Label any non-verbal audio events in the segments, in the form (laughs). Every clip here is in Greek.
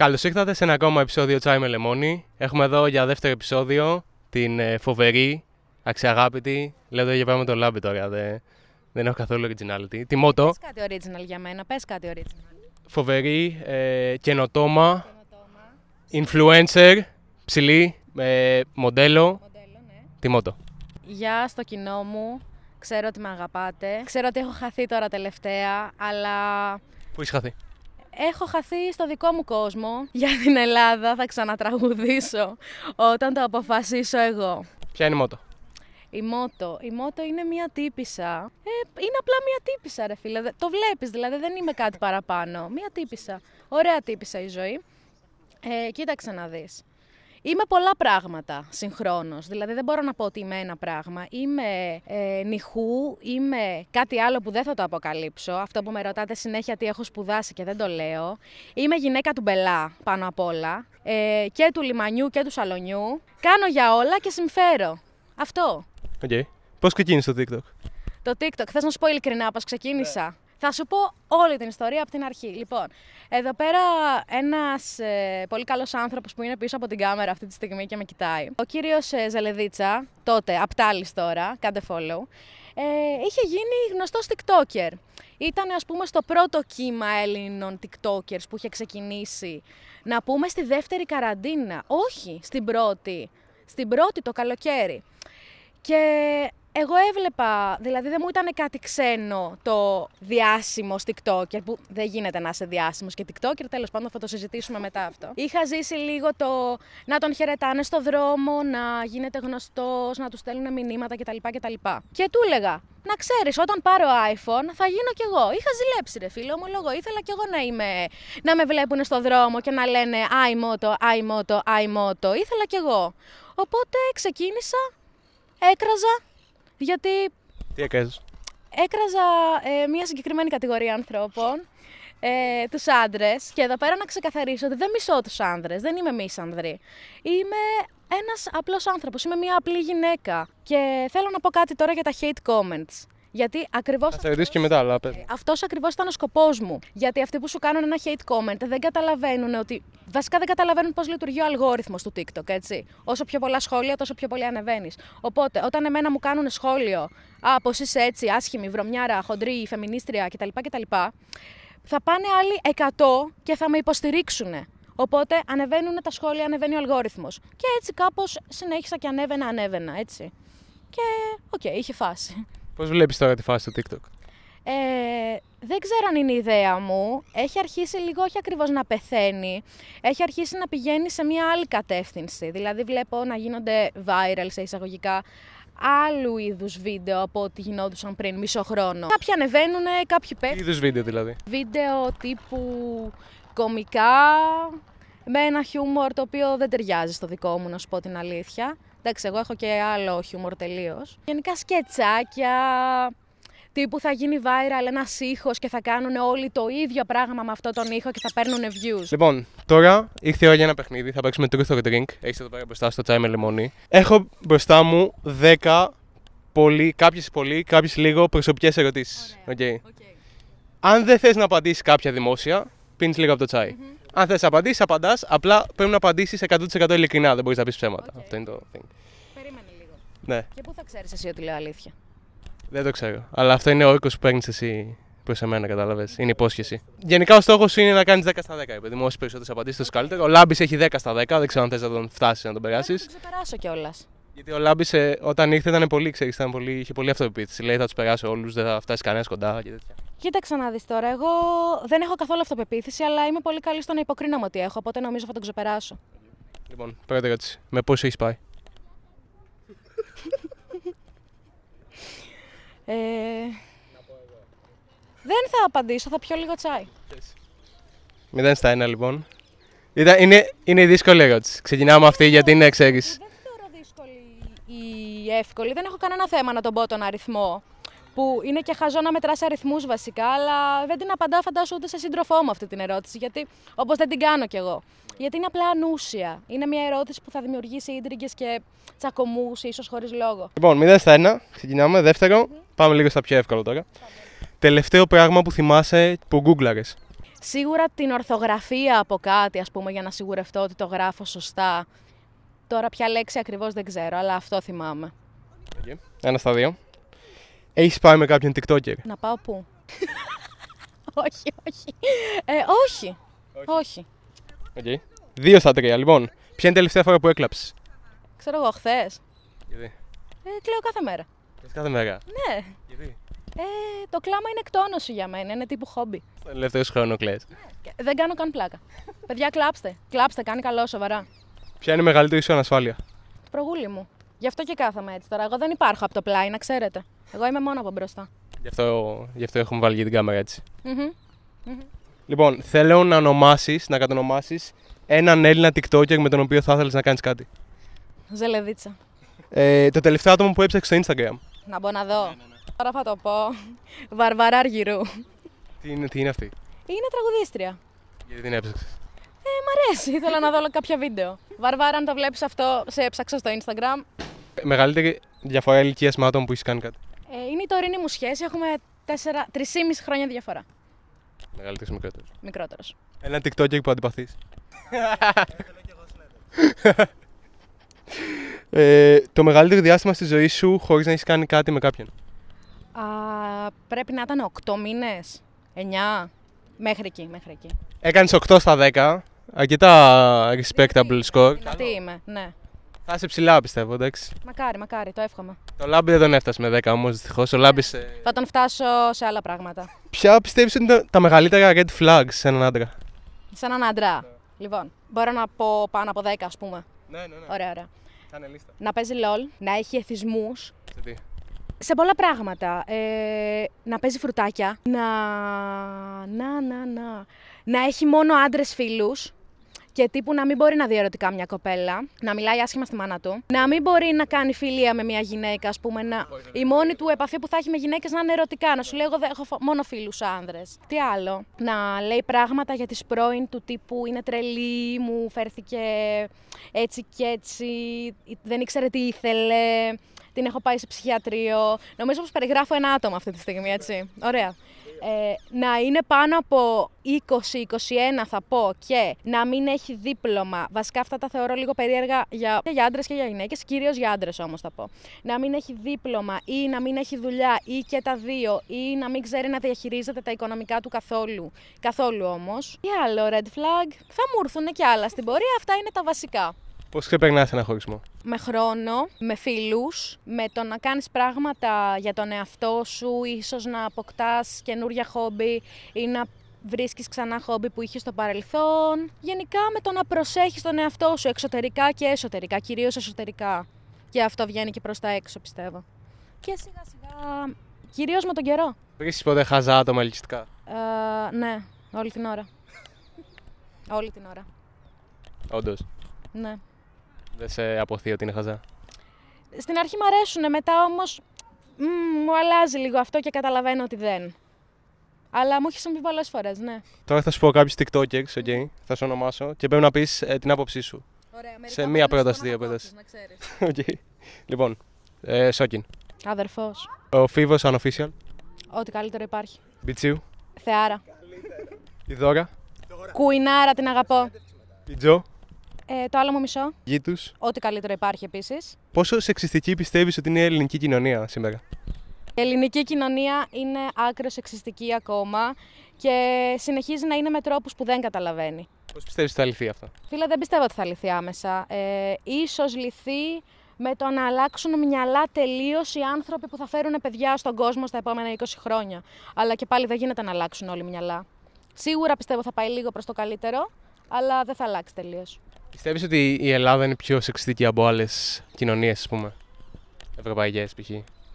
Καλώς ήρθατε σε ένα ακόμα επεισόδιο Τσάι με Λεμόνι. Έχουμε εδώ για δεύτερο επεισόδιο την ε, φοβερή, αξιαγάπητη. Λέω το για πράγμα το λάμπη τώρα. Δεν, δεν έχω καθόλου originality. Τη Μότο. Πες κάτι original για μένα, πες κάτι original. Φοβερή, ε, καινοτόμα, Καινοτόμα, influencer, ψηλή, ε, μοντέλο. μοντέλο, ναι. Τη Μότο. Γεια στο κοινό μου. Ξέρω ότι με αγαπάτε. Ξέρω ότι έχω χαθεί τώρα τελευταία, αλλά Πού είσαι χαθεί; Έχω χαθεί στο δικό μου κόσμο. Για την Ελλάδα θα ξανατραγουδήσω όταν το αποφασίσω εγώ. Ποια είναι η Μότο; Η Μότο. Η Μότο είναι μια τύπησα. Ε, είναι απλά μια τύπησα, ρε φίλε. Δε- Το βλέπεις, δηλαδή δεν είμαι κάτι παραπάνω. Μια τύπησα. Ωραία τύπησα η ζωή. Ε, κοίταξε να δεις. Είμαι πολλά πράγματα συγχρόνως. Δηλαδή δεν μπορώ να πω ότι είμαι ένα πράγμα. Είμαι ε, νυχού, είμαι κάτι άλλο που δεν θα το αποκαλύψω. Αυτό που με ρωτάτε συνέχεια τι έχω σπουδάσει και δεν το λέω. Είμαι γυναίκα του μπελά πάνω απ' όλα. Ε, και του λιμανιού και του σαλονιού. Κάνω για όλα και συμφέρω. Αυτό. Οκ. Πώς ξεκίνησε το TikTok; Το TikTok, θες να σου πω ειλικρινά πώς ξεκίνησα; Θα σου πω όλη την ιστορία από την αρχή. Λοιπόν, εδώ πέρα ένας ε, πολύ καλός άνθρωπος που είναι πίσω από την κάμερα αυτή τη στιγμή και με κοιτάει. Ο κύριος ε, Ζελεδίτσα, τότε, απτάλης τώρα, κάντε follow, ε, είχε γίνει γνωστός TikToker. Ήταν ας πούμε στο πρώτο κύμα Έλληνων TikTokers που είχε ξεκινήσει. Να πούμε στη δεύτερη καραντίνα. Όχι, στην πρώτη. Στην πρώτη το καλοκαίρι. Και εγώ έβλεπα, δηλαδή δεν μου ήταν κάτι ξένο το διάσημο TikToker, που δεν γίνεται να είσαι διάσημος και TikToker, τέλος πάντων θα το συζητήσουμε μετά αυτό. Είχα ζήσει λίγο το να τον χαιρετάνε στο δρόμο, να γίνεται γνωστός, να τους στέλνουν μηνύματα κτλ. κτλ. Και του έλεγα, να ξέρεις, όταν πάρω iPhone θα γίνω κι εγώ. Είχα ζηλέψει, ρε φίλε, ομολογώ. Ήθελα κι εγώ να, είμαι, να με βλέπουν στο δρόμο και να λένε iMoto, iMoto, iMoto. Ήθελα κι εγώ. Οπότε ξεκίνησα έκραζα γιατί Τι έκανε. έκραζα ε, μια συγκεκριμένη κατηγορία ανθρώπων, ε, τους άντρες. Και εδώ πέρα να ξεκαθαρίσω ότι δεν μισώ τους άνδρες, δεν είμαι μίσανδρη. Είμαι ένας απλός άνθρωπος, είμαι μια απλή γυναίκα. Και θέλω να πω κάτι τώρα για τα hate comments. Γιατί ακριβώς... Θα σε ρωτήσω και μετά, αλλά πες. Αυτός ακριβώς ήταν ο σκοπός μου. Γιατί αυτοί που σου κάνουν ένα hate comment δεν καταλαβαίνουν ότι. Βασικά δεν καταλαβαίνουν πώς λειτουργεί ο αλγόριθμος του TikTok, έτσι. Όσο πιο πολλά σχόλια, τόσο πιο πολύ ανεβαίνεις. Οπότε, όταν εμένα μου κάνουν σχόλιο, Α, πω είσαι έτσι, άσχημη, βρωμιάρα, χοντρή, φεμινίστρια κτλ. κτλ θα πάνε άλλοι 100 και θα με υποστηρίξουν. Οπότε ανεβαίνουν τα σχόλια, ανεβαίνει ο αλγόριθμος. Και έτσι κάπως συνέχισα και ανέβαινα, ανέβαινα, έτσι. Και οκ, είχε φάση. Πώς βλέπεις τώρα τη φάση του TikTok; Ε, δεν ξέρω αν είναι η ιδέα μου. Έχει αρχίσει λίγο όχι ακριβώς να πεθαίνει. Έχει αρχίσει να πηγαίνει σε μια άλλη κατεύθυνση. Δηλαδή βλέπω να γίνονται viral σε εισαγωγικά άλλου είδους βίντεο από ό,τι γινόντουσαν πριν μισό χρόνο. Κάποιοι ανεβαίνουν, κάποιοι Τι πέφτουν. είδους βίντεο δηλαδή; Βίντεο τύπου κομικά, με ένα χιούμορ το οποίο δεν ταιριάζει στο δικό μου, να σου πω την αλήθεια. Εντάξει, εγώ έχω και άλλο χιούμορ τελείως. Γενικά σκετσάκια, τύπου θα γίνει viral ένας ήχος και θα κάνουν όλοι το ίδιο πράγμα με αυτό τον ήχο και θα παίρνουν views. Λοιπόν, τώρα ήρθε η ώρα για ένα παιχνίδι. Θα παίξουμε Truth or Drink. Έχεις εδώ πέρα μπροστά στο τσάι με λεμόνι. Έχω μπροστά μου 10 πολύ, κάποιες πολύ, κάποιες λίγο προσωπικές ερωτήσεις. Ωραία. Okay. Αν δεν θες να απαντήσεις κάποια δημόσια, πίνεις λίγο από το τσάι. Αν θες να απαντήσεις, απαντάς. Απλά πρέπει να απαντήσεις 100% ειλικρινά. Δεν μπορείς να πεις ψέματα. Οκ. Αυτό είναι το thing. Περίμενε λίγο. Ναι, Και πού θα ξέρεις εσύ ότι λέω αλήθεια; δεν το ξέρω. Αλλά αυτό είναι ο όρκος που παίρνεις εσύ προς εμένα, κατάλαβες. Είναι υπόσχεση. Γενικά ο στόχος είναι να κάνεις 10 στα 10. Επειδή μου όσες περισσότερες απαντήσεις, τόσο καλύτερο. Ο Λάμπης έχει 10 στα 10. Δεν ξέρω αν θες να τον φτάσεις να τον περάσεις. Θα ξεπεράσω κιόλας. Γιατί ο Λάμπη όταν ήρθε ήταν πολύ, ξέρεις, ήταν πολύ, είχε πολύ αυτοπεποίθηση. Λέει θα τους περάσω όλους, δεν θα φτάσει κανένας κοντά και τέτοια. Κοίταξε να δεις τώρα. Εγώ δεν έχω καθόλου αυτοπεποίθηση, αλλά είμαι πολύ καλή στο να υποκρίνω ότι έχω, οπότε νομίζω θα τον ξεπεράσω. Λοιπόν, πρώτη ερώτηση. Με πόσο έχεις πάει; Ε... Δεν θα απαντήσω, θα πιω λίγο τσάι. 0 στα 1 λοιπόν. Ήταν, είναι, είναι η δύσκολη ερώτηση. Ξεκινάμε αυτή γιατί είναι, ξέρεις. Δεν θεωρώ δύσκολη ή εύκολη. Δεν έχω κανένα θέμα να τον πω τον αριθμό. Που είναι και χαζό να μετράς αριθμούς βασικά, αλλά δεν την απαντάω φαντάσου ούτε σε σύντροφό μου αυτή την ερώτηση. Γιατί όπως δεν την κάνω κι εγώ. Γιατί είναι απλά ανούσια. Είναι μια ερώτηση που θα δημιουργήσει ίντριγκες και τσακωμούς, ίσως χωρίς λόγο. Λοιπόν, 0 στα 1. Ξεκινάμε. Δεύτερο. Πάμε λίγο στα πιο εύκολα τώρα. Τελευταίο πράγμα που θυμάσαι που γκούγκλαρες. Σίγουρα την ορθογραφία από κάτι, ας πούμε, για να σιγουρευτώ ότι το γράφω σωστά. Τώρα ποια λέξη ακριβώς δεν ξέρω, αλλά αυτό θυμάμαι. Okay. Ένα στα δύο. Έχεις πάει με κάποιον TikToker; Να πάω πού; (laughs) όχι, όχι. Ε, όχι. Όχι. Okay. Δύο στα τρία. Λοιπόν, ποια είναι η τελευταία φορά που έκλαψες; Ξέρω εγώ, χθες. Γιατί; Ε, κλαίω κάθε μέρα. Κλαίς κάθε μέρα. Ναι. Γιατί; Ε, το κλάμα είναι εκτόνωση για μένα, είναι τύπου χόμπι. Στον ελεύθερο χρόνο κλαις. Και Δεν κάνω καν πλάκα. Παιδιά, κλάψτε. Κλάψτε, κάνει καλό, σοβαρά. Ποια είναι η μεγαλύτερη σου ανασφάλεια; Προγούλη μου. Γι' αυτό και κάθομαι έτσι τώρα. Εγώ δεν υπάρχω από το πλάι, να ξέρετε. Εγώ είμαι μόνο από μπροστά. Γι' αυτό, γι αυτό έχουμε βάλει και την κάμερα έτσι. Μμμ. Λοιπόν, θέλω να ονομάσεις, να κατονομάσεις έναν Έλληνα TikToker με τον οποίο θα ήθελες να κάνεις κάτι. Ζελεδίτσα. Ε, το τελευταίο άτομο που έψαξε στο Instagram. Να μπω να δω. Τώρα θα το πω. Βαρβαρά Αργυρού. Τι είναι, τι είναι αυτή; Είναι τραγουδίστρια. Γιατί την έψαξες; Ε, μ' αρέσει. Ήθελα να δω κάποια βίντεο. Βαρβάρα, αν το βλέπεις αυτό, σε έψαξα στο Instagram. Μεγαλύτερη διαφορά ηλικίας με άτομο που έχεις κάνει κάτι; Ε, είναι η τωρινή μου σχέση. Έχουμε 3,5 χρόνια διαφορά. Μεγαλύτερης ή μικρότερης; Μικρότερος. Ένα TikToker που αντιπαθείς. ε, το μεγαλύτερο διάστημα στη ζωή σου χωρίς να έχεις κάνει κάτι με κάποιον; Α, πρέπει να ήταν 8 μήνες. 9. Μέχρι εκεί, μέχρι εκεί. Έκανες 8 στα 10. Αρκετά respectable score. Τι είμαι, ναι. Θα είσαι ψηλά πιστεύω, εντάξει. Μακάρι, μακάρι, το εύχομαι. Το λάμπι δεν τον έφτασε με 10 όμως δυστυχώς. Ο λάμπις. ε, Θα τον φτάσω σε άλλα πράγματα. Ποια πιστεύεις ότι είναι τα μεγαλύτερα red flags σε έναν άντρα; Σε έναν άντρα. Λοιπόν, μπορώ να πω πάνω από 10, ας πούμε. Ναι, ναι, ναι. Ωραία, ωραία. Κάνε λίστα. Να παίζει LOL, να έχει εθισμούς. Σε τι; Σε πολλά πράγματα. Ε, να παίζει φρουτάκια. Να. Να, να, να. Να έχει μόνο άντρες φίλους. Και τύπου να μην μπορεί να δει ερωτικά μια κοπέλα, να μιλάει άσχημα στη μάνα του, να μην μπορεί να κάνει φιλία με μια γυναίκα, ας πούμε. Να... Η μόνη του επαφή που θα έχει με γυναίκες να είναι ερωτικά. Να σου λέει: Εγώ δεν έχω φο- μόνο φίλους άνδρες. Τι άλλο; Να λέει πράγματα για τις πρώην του τύπου Είναι τρελή, μου φέρθηκε έτσι και έτσι, δεν ήξερε τι ήθελε. Την έχω πάει σε ψυχιατρίο. Νομίζω πως περιγράφω ένα άτομο αυτή τη στιγμή, έτσι. Ωραία. Ε, να είναι πάνω από 20-21 θα πω και να μην έχει δίπλωμα. Βασικά αυτά τα θεωρώ λίγο περίεργα για, και για άντρες και για γυναίκες, κυρίως για άντρες όμως θα πω. Να μην έχει δίπλωμα ή να μην έχει δουλειά ή και τα δύο ή να μην ξέρει να διαχειρίζεται τα οικονομικά του καθόλου. Καθόλου όμως. Τι άλλο, red flag; Θα μου έρθουν και άλλα στην πορεία. Αυτά είναι τα βασικά Πώς ξεπερνάς ένα χωρισμό; με χρόνο, με φίλους, με το να κάνεις πράγματα για τον εαυτό σου, ίσως να αποκτάς καινούρια χόμπι ή να βρίσκεις ξανά χόμπι που είχες στο παρελθόν. Γενικά με το να προσέχεις τον εαυτό σου εξωτερικά και εσωτερικά, κυρίως εσωτερικά. Και αυτό βγαίνει και προς τα έξω πιστεύω. Και σιγά σιγά, κυρίως με τον καιρό. Βρίσκεις ποτέ χαζά άτομα ελκυστικά; Ε, ναι, όλη την ώρα. (laughs) όλη την ώρα. Όντως. Ναι. Δεν σε αποθεί ότι είναι χαζά. Στην αρχή μου αρέσουν, μετά όμως μου αλλάζει λίγο αυτό και καταλαβαίνω ότι δεν. Αλλά μου έχεις συμβεί πολλές φορές, ναι. Τώρα θα σου πω κάποιους TikTokers, ok, θα σου ονομάσω και πρέπει να πεις την άποψή σου. Ωραία, Σε μία πρόταση, δύο πρόταση. Okay. (laughs) Λοιπόν, ε, Σόκιν. Αδερφός. Ο Φίβος Unofficial. Ό,τι καλύτερο υπάρχει. Μπιτσίου. Θεάρα. Η Δώρα. Κουινάρα την αγαπώ. Η Τζο. Ε, το άλλο μου μισό. Γη Ό,τι καλύτερο υπάρχει επίσης. Πόσο σεξιστική πιστεύεις ότι είναι η ελληνική κοινωνία σήμερα; Η ελληνική κοινωνία είναι άκρος σεξιστική ακόμα και συνεχίζει να είναι με τρόπους που δεν καταλαβαίνει. Πώς πιστεύεις ότι θα λυθεί αυτό; Φίλε, δεν πιστεύω ότι θα λυθεί άμεσα. Ε, ίσως λυθεί με το να αλλάξουν μυαλά τελείως οι άνθρωποι που θα φέρουν παιδιά στον κόσμο στα επόμενα 20 χρόνια. Αλλά και πάλι δεν γίνεται να αλλάξουν όλοι μυαλά. Σίγουρα πιστεύω θα πάει λίγο προς το καλύτερο, αλλά δεν θα αλλάξει τελείως. Πιστεύεις ότι η Ελλάδα είναι πιο σεξιστική από άλλες κοινωνίες, ας πούμε; Ευρωπαϊκές π.χ.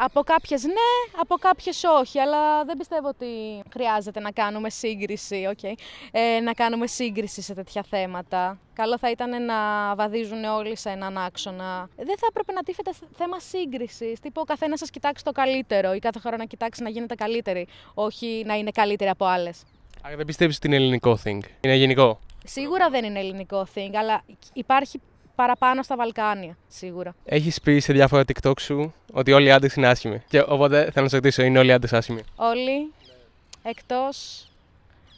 Από κάποιες ναι, από κάποιες όχι, αλλά δεν πιστεύω ότι χρειάζεται να κάνουμε σύγκριση, okay, ε, να κάνουμε σύγκριση σε τέτοια θέματα. Καλό θα ήταν να βαδίζουν όλοι σε έναν άξονα. Δεν θα έπρεπε να τίθεται θέμα σύγκρισης. Τύπου ο καθένας σας κοιτάξει το καλύτερο ή κάθε χώρα να κοιτάξει να γίνεται καλύτερη, όχι να είναι καλύτερη από άλλες. Άρα δεν πιστεύεις ότι είναι ελληνικό thing; Είναι γενικό; Σίγουρα δεν είναι ελληνικό thing, αλλά υπάρχει παραπάνω στα Βαλκάνια, σίγουρα. Έχεις πει σε διάφορα TikTok σου ότι όλοι οι άντρες είναι άσχημοι. Και οπότε θέλω να σε ρωτήσω, είναι όλοι οι άντρες άσχημοι; Όλοι εκτός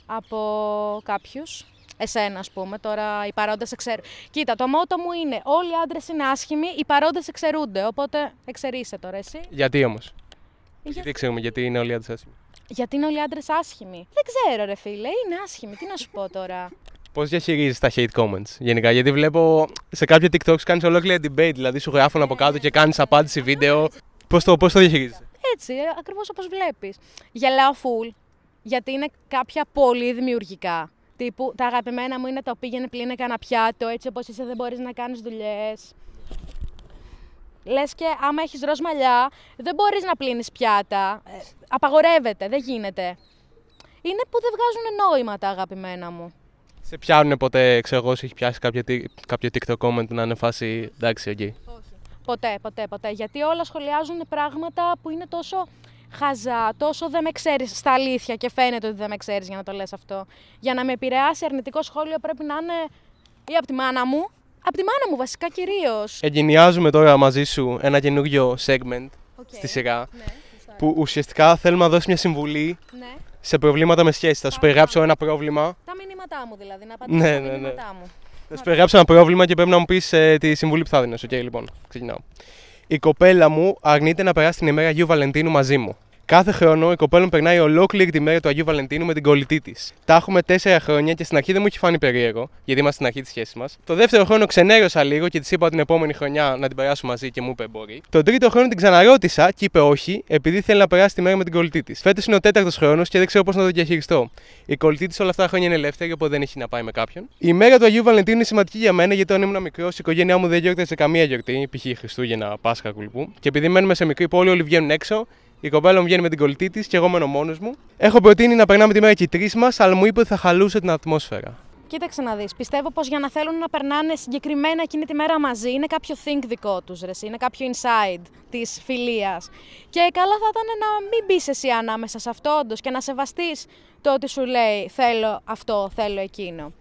από κάποιους. Εσένα, ας πούμε, τώρα οι παρόντες εξαιρούν. Κοίτα, το μότο μου είναι: Όλοι οι άντρες είναι άσχημοι, οι παρόντες εξαιρούνται. Οπότε εξαιρείσαι τώρα εσύ. Γιατί όμως; Για- Γιατί ξέρουμε γιατί είναι όλοι άντρες άσχημοι; Γιατί είναι όλοι οι άντρες άσχημοι; Δεν ξέρω, ρε φίλε, είναι άσχημοι. Τι να σου πω τώρα. Πώς διαχειρίζεσαι τα hate comments γενικά, Γιατί βλέπω σε κάποια TikToks κάνεις ολόκληρη debate, δηλαδή σου γράφουν από κάτω και κάνεις απάντηση βίντεο. Πώς το, πώς το διαχειρίζεσαι. Έτσι, ακριβώς όπως βλέπεις. Γελάω full. Γιατί είναι κάποια πολύ δημιουργικά. Τύπου τα αγαπημένα μου είναι το πήγαινε πλύνε κανένα πιάτο, έτσι όπως είσαι δεν μπορείς να κάνεις δουλειές. Λες και άμα έχεις ροζ μαλλιά, δεν μπορείς να πλύνεις πιάτα. Ε, απαγορεύεται, δεν γίνεται. Είναι που δεν βγάζουν νόημα τα αγαπημένα μου. Σε πιάνουν ποτέ, ξέρω εγώ, σε έχει πιάσει κάποιο, τι- κάποιο TikTok comment να είναι φάση εντάξει, οκ. Ποτέ, ποτέ, ποτέ. Γιατί όλα σχολιάζουν πράγματα που είναι τόσο χαζά, τόσο δεν με ξέρεις στα αλήθεια και φαίνεται ότι δεν με ξέρεις για να το λες αυτό. Για να με επηρεάσει αρνητικό σχόλιο πρέπει να είναι ή από τη μάνα μου. Από τη μάνα μου βασικά κυρίως. Εγκαινιάζουμε τώρα μαζί σου ένα καινούριο segment στη σειρά Ναι, που ουσιαστικά θέλουμε να δώσεις μια συμβουλή ναι. Σε προβλήματα με σχέση. Θα σου περιγράψω ένα πρόβλημα. Τα μηνύματά μου δηλαδή, να απαντήσω Ναι, στα ναι, ναι. μηνύματά μου. Θα σου περιγράψω ένα πρόβλημα και πρέπει να μου πεις τη συμβουλή που θα δίνεις. Οκ, λοιπόν, ξεκινάω. Η κοπέλα μου αρνείται να περάσει την ημέρα Αγίου Βαλεντίνου μαζί μου. Κάθε χρόνο η κοπέλα μου περνάει ολόκληρη τη μέρα του Αγίου Βαλεντίνου με την κολλητή της. Τα έχουμε τέσσερα χρόνια και στην αρχή δεν μου είχε φανεί περίεργο, γιατί είμαστε στην αρχή της σχέσης μας. Το δεύτερο χρόνο ξενέρωσα λίγο και της είπα την επόμενη χρονιά να την περάσουμε μαζί και μου είπε μπορεί. Τον τρίτο χρόνο την ξαναρώτησα και είπε όχι, επειδή θέλει να περάσει τη μέρα με την κολλητή της. Φέτος είναι ο τέταρτος χρόνος και δεν ξέρω πώς να το διαχειριστώ. Η κολλητή της όλα αυτά τα χρόνια είναι ελεύθερη, οπότε δεν έχει να πάει με κάποιον. Η μέρα του Αγίου Βαλεντίνου είναι σημαντική για μένα, γιατί όταν ήμουν μικρός η οικογένειά μου δεν γιόρταζε καμία γιορτή, π.χ. Χριστούγεννα, Πάσχα, κουλπού. Και επειδή μένουμε σε μικρή πόλη, όλοι βγαίνουν έξω. Η κοπέλα μου βγαίνει με την κολλητή της και εγώ μένω μόνος μου. Έχω προτείνει να περνάμε τη μέρα και οι τρεις μας, αλλά μου είπε ότι θα χαλούσε την ατμόσφαιρα. Κοίταξε να δεις. Πιστεύω πως για να θέλουν να περνάνε συγκεκριμένα εκείνη τη μέρα μαζί είναι κάποιο think δικό τους, ρε. εσύ, Είναι κάποιο inside της φιλίας. Και καλά θα ήταν να μην μπεις εσύ ανάμεσα σε αυτό όντως και να σεβαστείς το ότι σου λέει θέλω αυτό, θέλω εκείνο.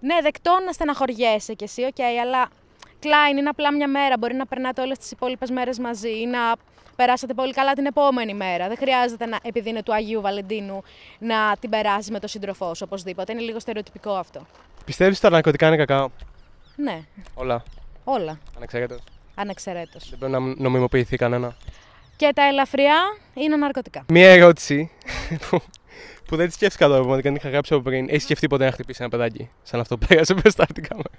Ναι, δεκτό να στεναχωριέσαι κι εσύ, οκ, αλλά κλάιν είναι απλά μια μέρα. Μπορεί να περνάτε όλες τις υπόλοιπες μέρες μαζί ή να περάσετε πολύ καλά την επόμενη μέρα. Δεν χρειάζεται να, επειδή είναι του Αγίου Βαλεντίνου να την περάσει με τον σύντροφό σου οπωσδήποτε. Είναι λίγο στερεοτυπικό αυτό. Πιστεύεις ότι τα ναρκωτικά είναι κακά; Ναι, Όλα. όλα. Ανεξάρτητα. Ανεξαιρέτως. Δεν πρέπει να νομιμοποιηθεί κανένα. Και τα ελαφριά είναι ναρκωτικά. Μία ερώτηση που, που δεν τη σκέφτηκα τώρα, πραγματικά την είχα γράψει από πριν. Έχεις σκεφτεί ποτέ να χτυπήσει ένα παιδάκι, σαν αυτό που (laughs) πέρασε μπροστά από την κάμερα;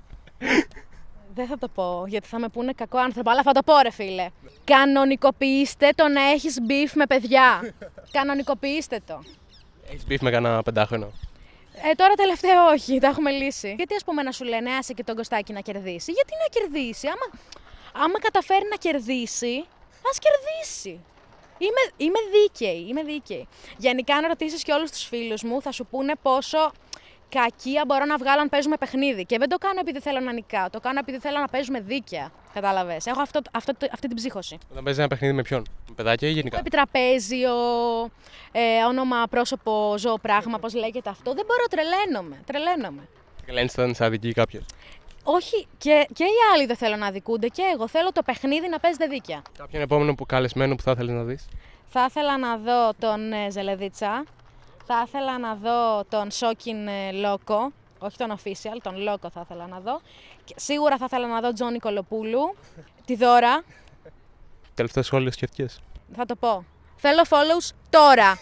Δεν θα το πω, γιατί θα με πούνε κακό άνθρωπο, αλλά θα το πω, ρε φίλε. Κανονικοποιήστε το να έχεις beef με παιδιά. (laughs) Κανονικοποιήστε το. Έχεις beef με κανένα πεντάχρονο; Ε, τώρα τελευταίο όχι, τα έχουμε λύσει. Γιατί ας πούμε να σου λένε άσε και τον Κωστάκη να κερδίσει. Γιατί να κερδίσει, άμα, άμα καταφέρει να κερδίσει, ας κερδίσει. Είμαι, είμαι δίκαιη, είμαι δίκαιη. Γενικά, αν ρωτήσεις και όλους τους φίλους μου, θα σου πούνε πόσο κακία μπορώ να βγάλω αν παίζουμε παιχνίδι. Και δεν το κάνω επειδή θέλω να νικάω, το κάνω επειδή θέλω να παίζουμε δίκαια. Κατάλαβες. Έχω αυτό, αυτό, αυτή την ψύχωση. Όταν παίζεις ένα παιχνίδι με ποιον, με παιδάκια ή γενικά; Επιτραπέζιο, ε, όνομα, πρόσωπο, ζώο, πράγμα, πώς λέγεται αυτό. Δεν μπορώ, τρελαίνομαι. Τρελαίνομαι. Λένε όταν σε αδικεί κάποιος. Όχι, και, και οι άλλοι δεν θέλω να αδικούνται και εγώ. Θέλω το παιχνίδι να παίζεται δίκαια. Κάποιον επόμενο που καλεσμένο που θα ήθελε να δεις; Θα ήθελα να δω τον ε, Ζελεδίτσα. Θα ήθελα να δω τον Σόκιν ε, Λόκο. Όχι τον official, τον Λόκο θα ήθελα να δω. Και σίγουρα θα ήθελα να δω Τζόνι Κολοπούλου. Τη Δώρα. Τελευταίο σχόλιο σκεφτιέ. Θα το πω. Θέλω follows τώρα.